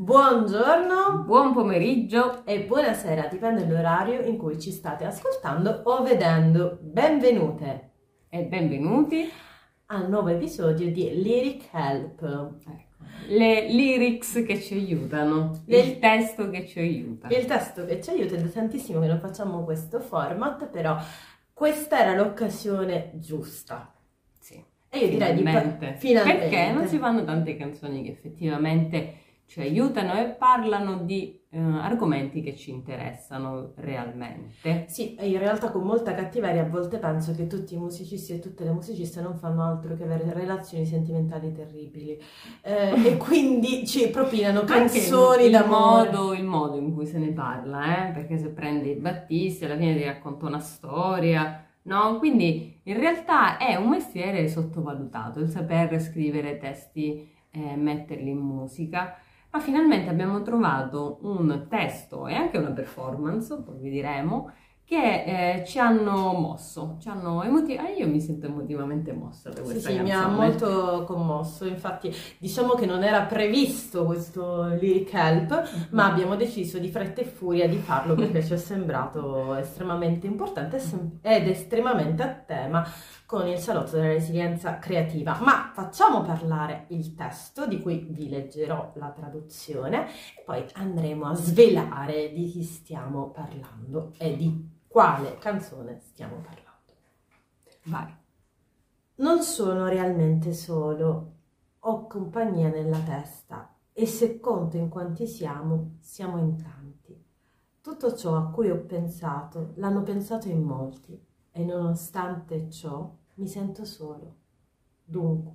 Buongiorno, buon pomeriggio e buonasera, dipende dall'orario in cui ci state ascoltando o vedendo. Benvenute e benvenuti al nuovo episodio di Lyric Help. Ecco. Le lyrics che ci aiutano, Le... il testo che ci aiuta. Il testo che ci aiuta, è da tantissimo che non facciamo questo format, però questa era l'occasione giusta. Sì. E io direi di finalmente. Perché non si fanno tante canzoni che effettivamente ci aiutano e parlano di eh, argomenti che ci interessano realmente. Sì, in realtà con molta cattiveria a volte penso che tutti i musicisti e tutte le musiciste non fanno altro che avere relazioni sentimentali terribili eh, e quindi ci propinano canzoni il, da modo, il modo in cui se ne parla, eh? perché se prendi Battisti alla fine ti racconta una storia. No? Quindi in realtà è un mestiere sottovalutato il saper scrivere testi e metterli in musica ma finalmente abbiamo trovato un testo e anche una performance, poi vi diremo, che eh, ci hanno mosso, ci hanno emotiv- ah, io mi sento emotivamente mossa da questa sì, sì, mi ha molto commosso, infatti diciamo che non era previsto questo lyric help, mm-hmm. ma abbiamo deciso di fretta e furia di farlo perché ci è sembrato estremamente importante ed estremamente a tema con il salotto della resilienza creativa. Ma facciamo parlare il testo di cui vi leggerò la traduzione e poi andremo a svelare di chi stiamo parlando e di quale canzone stiamo parlando. Vai. Non sono realmente solo, ho compagnia nella testa e se conto in quanti siamo, siamo in tanti. Tutto ciò a cui ho pensato l'hanno pensato in molti e nonostante ciò mi sento solo. Dunque,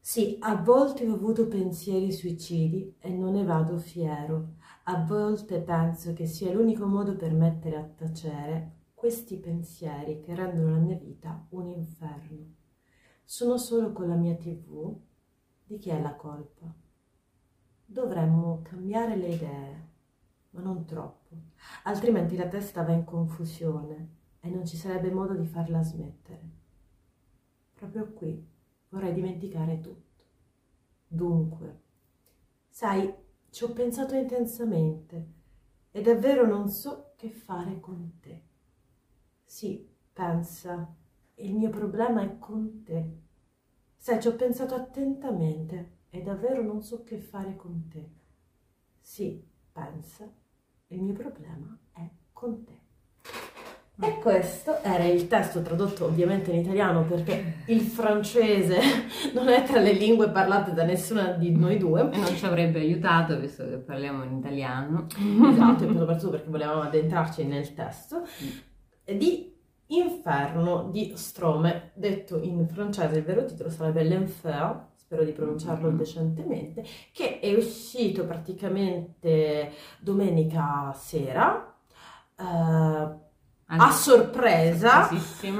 sì, a volte ho avuto pensieri suicidi e non ne vado fiero. A volte penso che sia l'unico modo per mettere a tacere questi pensieri che rendono la mia vita un inferno. Sono solo con la mia tv? Di chi è la colpa? Dovremmo cambiare le idee, ma non troppo, altrimenti la testa va in confusione e non ci sarebbe modo di farla smettere. Proprio qui vorrei dimenticare tutto. Dunque, sai, ci ho pensato intensamente e davvero non so che fare con te. Sì, pensa, il mio problema è con te. Sai, ci ho pensato attentamente e davvero non so che fare con te. Sì, pensa, il mio problema è con te. E questo era il testo tradotto ovviamente in italiano perché il francese non è tra le lingue parlate da nessuna di noi due. E non ci avrebbe aiutato visto che parliamo in italiano. Esatto, e soprattutto perché volevamo addentrarci nel testo. Di Inferno di Strome, detto in francese il vero titolo sarebbe L'Enfer, spero di pronunciarlo mm-hmm. decentemente, che è uscito praticamente domenica sera. Uh, a sorpresa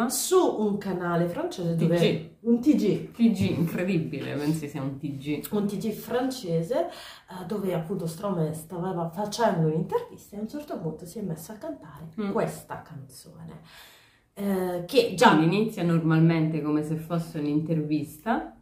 su un canale francese TG. dove un TG TG incredibile pensi sia un TG un TG francese uh, dove appunto Strome stava facendo un'intervista e a un certo punto si è messo a cantare mm. questa canzone uh, che già Quindi inizia normalmente come se fosse un'intervista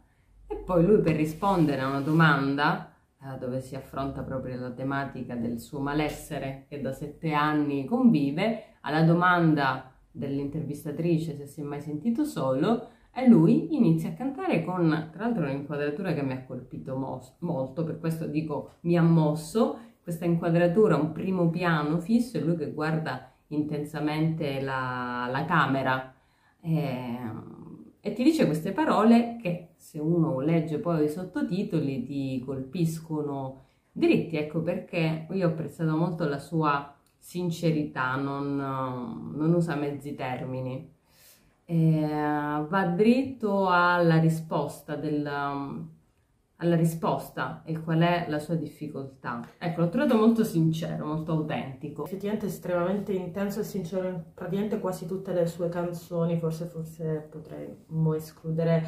e poi lui per rispondere a una domanda uh, dove si affronta proprio la tematica del suo malessere che da sette anni convive alla domanda dell'intervistatrice se si è mai sentito solo, e lui inizia a cantare con, tra l'altro, un'inquadratura che mi ha colpito mo- molto, per questo dico mi ha mosso, questa inquadratura, un primo piano fisso, e lui che guarda intensamente la, la camera. E, e ti dice queste parole che se uno legge poi i sottotitoli ti colpiscono dritti, ecco perché io ho apprezzato molto la sua sincerità, non, non usa mezzi termini. E va dritto alla risposta del, alla risposta e qual è la sua difficoltà. Ecco, l'ho trovato molto sincero, molto autentico. Effettivamente estremamente intenso e sincero in praticamente quasi tutte le sue canzoni, forse, forse potremmo escludere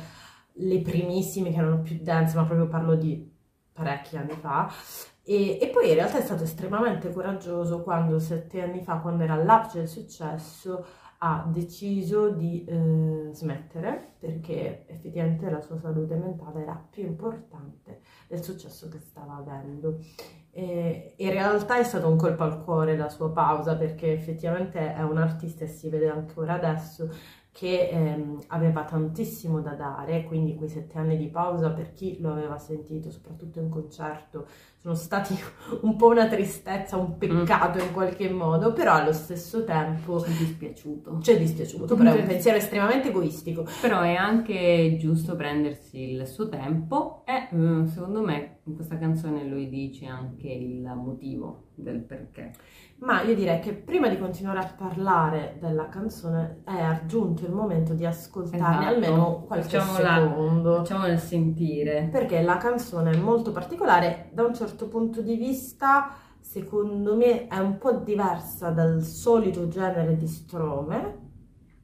le primissime che erano più dense, ma proprio parlo di parecchi anni fa, e, e, poi in realtà è stato estremamente coraggioso quando sette anni fa, quando era all'apice del successo, ha deciso di eh, smettere perché effettivamente la sua salute mentale era più importante del successo che stava avendo. E in realtà è stato un colpo al cuore la sua pausa perché effettivamente è un artista e si vede ancora adesso che ehm, aveva tantissimo da dare, quindi quei sette anni di pausa per chi lo aveva sentito, soprattutto in concerto, sono stati un po' una tristezza, un peccato in qualche modo, però allo stesso tempo ci è dispiaciuto. Ci è dispiaciuto, però è un pensiero estremamente egoistico. Però è anche giusto prendersi il suo tempo e eh, secondo me in questa canzone lui dice anche il motivo del perché. Ma io direi che prima di continuare a parlare della canzone è giunto il momento di ascoltarne esatto. almeno qualche facciamola, secondo. Facciamola sentire. Perché la canzone è molto particolare da un certo punto di vista, secondo me è un po' diversa dal solito genere di strome.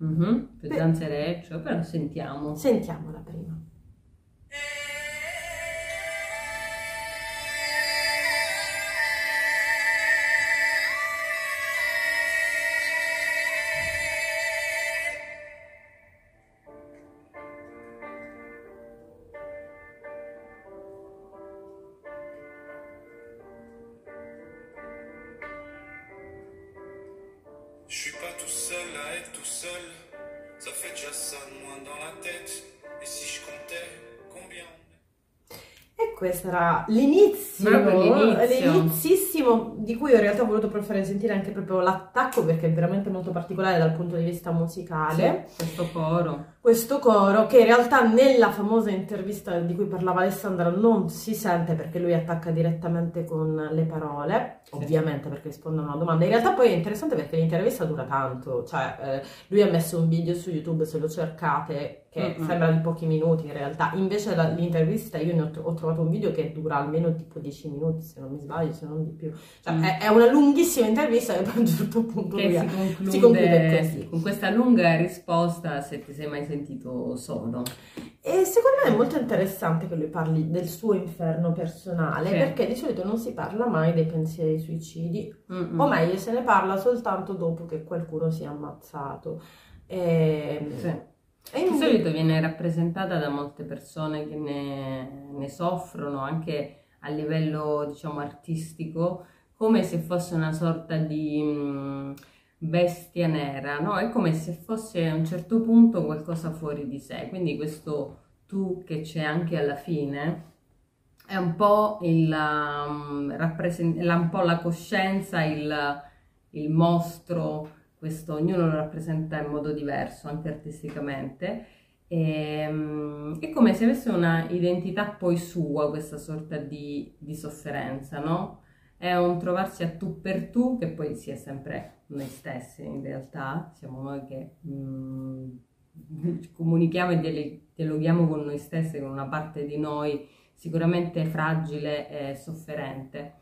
Mm-hmm, più danzereccio, però sentiamo. Sentiamola prima. Je suis pas tout seul à être tout seul, ça fait déjà ça de moins dans la tête. Et si je comptais, combien questo era l'inizio, l'inizio, di cui in realtà ho voluto fare sentire anche proprio l'attacco perché è veramente molto particolare dal punto di vista musicale. Sì, questo coro. Questo coro che in realtà nella famosa intervista di cui parlava Alessandra non si sente perché lui attacca direttamente con le parole, sì. ovviamente perché risponde a una domanda. In realtà poi è interessante perché l'intervista dura tanto, cioè eh, lui ha messo un video su YouTube se lo cercate che mm-hmm. sembra di pochi minuti in realtà, invece l'intervista io ne ho, ho, trovato un video che dura almeno tipo 10 minuti se non mi sbaglio, se non di più, cioè mm. è, è, una lunghissima intervista che poi a un certo punto si conclude, si conclude così. con questa lunga risposta se ti sei mai sentito solo. E secondo me è molto interessante che lui parli del suo inferno personale, sì. perché di solito non si parla mai dei pensieri suicidi, Mm-mm. o meglio se ne parla soltanto dopo che qualcuno si è ammazzato. E... Ehm, sì di solito viene rappresentata da molte persone che ne, ne soffrono anche a livello diciamo artistico come se fosse una sorta di mh, bestia nera, no? È come se fosse a un certo punto qualcosa fuori di sé. Quindi questo tu che c'è anche alla fine è un po', il, um, rappresent- un po la coscienza, il, il mostro questo ognuno lo rappresenta in modo diverso, anche artisticamente. E, um, è come se avesse una identità poi sua, questa sorta di, di, sofferenza, no? È un trovarsi a tu per tu, che poi si è sempre noi stessi in realtà, siamo noi che mm, comunichiamo e dialoghiamo con noi stessi, con una parte di noi sicuramente fragile e sofferente.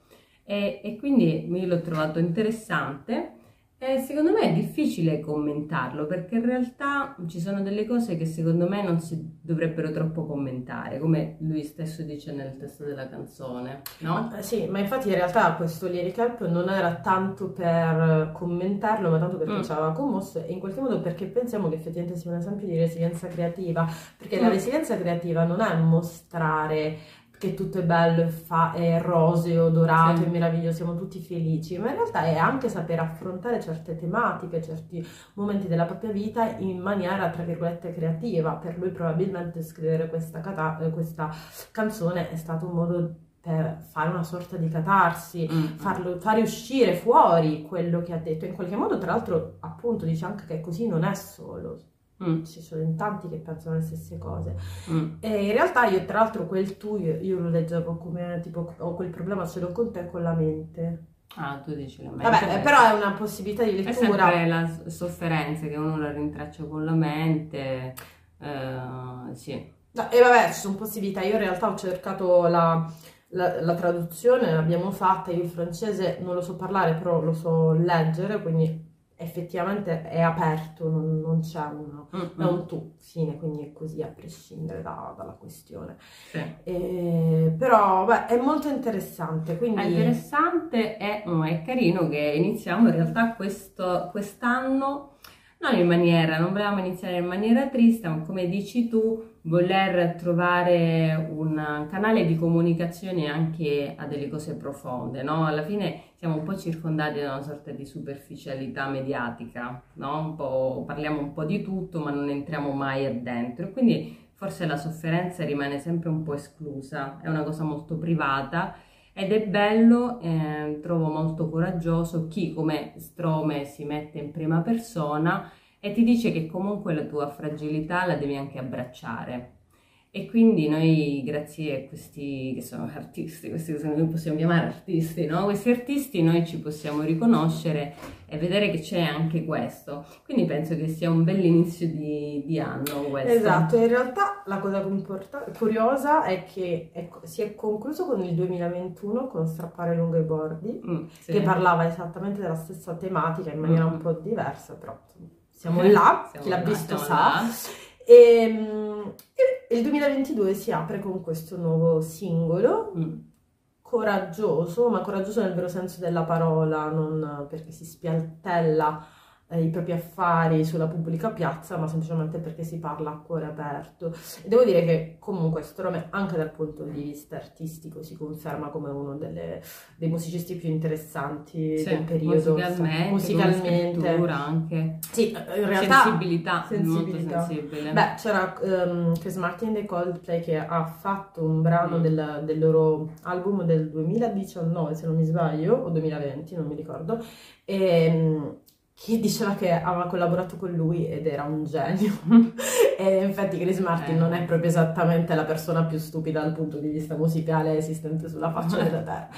E, e quindi io l'ho trovato interessante eh, secondo me è difficile commentarlo perché in realtà ci sono delle cose che secondo me non si dovrebbero troppo commentare, come lui stesso dice nel testo della canzone, no? Ma, sì, ma infatti in realtà questo lyric non era tanto per commentarlo, ma tanto perché mm. ci aveva commosso e in qualche modo perché pensiamo che effettivamente sia un esempio di resilienza creativa, perché mm. la resilienza creativa non è mostrare che tutto è bello, fa, è roseo, dorato, sì. è meraviglioso, siamo tutti felici, ma in realtà è anche saper affrontare certe tematiche, certi momenti della propria vita in maniera, tra virgolette, creativa. Per lui probabilmente scrivere questa, cata- questa canzone è stato un modo per fare una sorta di catarsi, mm. farlo, fare uscire fuori quello che ha detto. In qualche modo, tra l'altro, appunto, dice anche che così non è solo, Mm. Ci sono in tanti che pensano le stesse cose. Mm. E in realtà io, tra l'altro, quel tu io, io lo leggevo come tipo ho quel problema solo con te con la mente. Ah, tu dici la mente. Vabbè, però è una possibilità di lettura. È sempre la sofferenza che uno la rintraccia con la mente. Uh, sì. No, e vabbè, ci sono possibilità. Io in realtà ho cercato la, la, la traduzione, l'abbiamo fatta. Io il francese non lo so parlare, però lo so leggere, quindi effettivamente è aperto, non, non c'è uno, mm-hmm. è un tu, fine, quindi è così a prescindere da, dalla questione. Sì. E, però beh, è molto interessante. Quindi... È interessante e oh, è carino che iniziamo in realtà questo, quest'anno non in maniera, non volevamo iniziare in maniera triste, ma come dici tu, voler trovare un canale di comunicazione anche a delle cose profonde, no? Alla fine siamo un po' circondati da una sorta di superficialità mediatica, no? Un po', parliamo un po' di tutto, ma non entriamo mai addentro. Quindi forse la sofferenza rimane sempre un po' esclusa, è una cosa molto privata ed è bello, eh, trovo molto coraggioso chi come Strome si mette in prima persona e ti dice che comunque la tua fragilità la devi anche abbracciare. E quindi noi, grazie a questi che sono artisti, questi che noi possiamo chiamare artisti, no? Questi artisti noi ci possiamo riconoscere e vedere che c'è anche questo. Quindi penso che sia un bell'inizio di, di anno questo. Esatto, in realtà la cosa curiosa è che è, si è concluso con il 2021 con Strappare lungo i bordi, mm, sì. che parlava esattamente della stessa tematica in maniera mm. un po' diversa, però siamo là, siamo chi l'ha là, visto sa. Là. E, ehm, e, il 2022 si apre con questo nuovo singolo. Mm. Coraggioso, ma coraggioso nel vero senso della parola, non perché si spialtella eh, i propri affari sulla pubblica piazza, ma semplicemente perché si parla a cuore aperto. E devo dire che comunque Strome, anche dal punto di vista artistico, si conferma come uno delle, dei musicisti più interessanti sì, del periodo. Musicalmente, musicalmente. anche. Sì, in realtà... Sensibilità, sensibilità. molto sensibile. Beh, c'era um, Chris Martin dei Coldplay che ha fatto un brano mm. del, del loro album del 2019, se non mi sbaglio, o 2020, non mi ricordo, e ehm, che diceva che aveva collaborato con lui ed era un genio. e infatti Chris Martin eh. non è proprio esattamente la persona più stupida dal punto di vista musicale esistente sulla faccia della terra.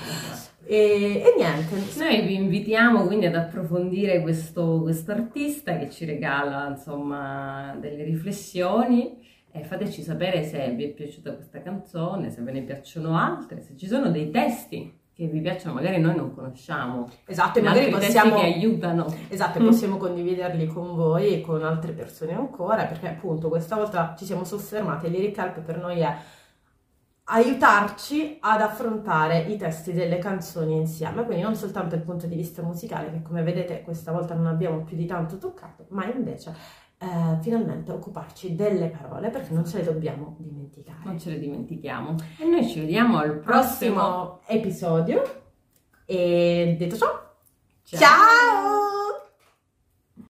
E, e, niente. Noi vi invitiamo quindi ad approfondire questo artista che ci regala insomma delle riflessioni e fateci sapere se vi è piaciuta questa canzone, se ve ne piacciono altre, se ci sono dei testi che vi piacciono, magari noi non conosciamo. Esatto, e magari possiamo, aiutano. Esatto, mm. possiamo condividerli con voi e con altre persone ancora, perché appunto questa volta ci siamo soffermati, Lyric Help per noi è aiutarci ad affrontare i testi delle canzoni insieme, quindi non soltanto dal punto di vista musicale, che come vedete questa volta non abbiamo più di tanto toccato, ma invece eh, finalmente occuparci delle parole perché non ce le dobbiamo dimenticare. Non ce le dimentichiamo. E noi ci vediamo al prossimo, prossimo episodio. E detto ciò, ciao! ciao!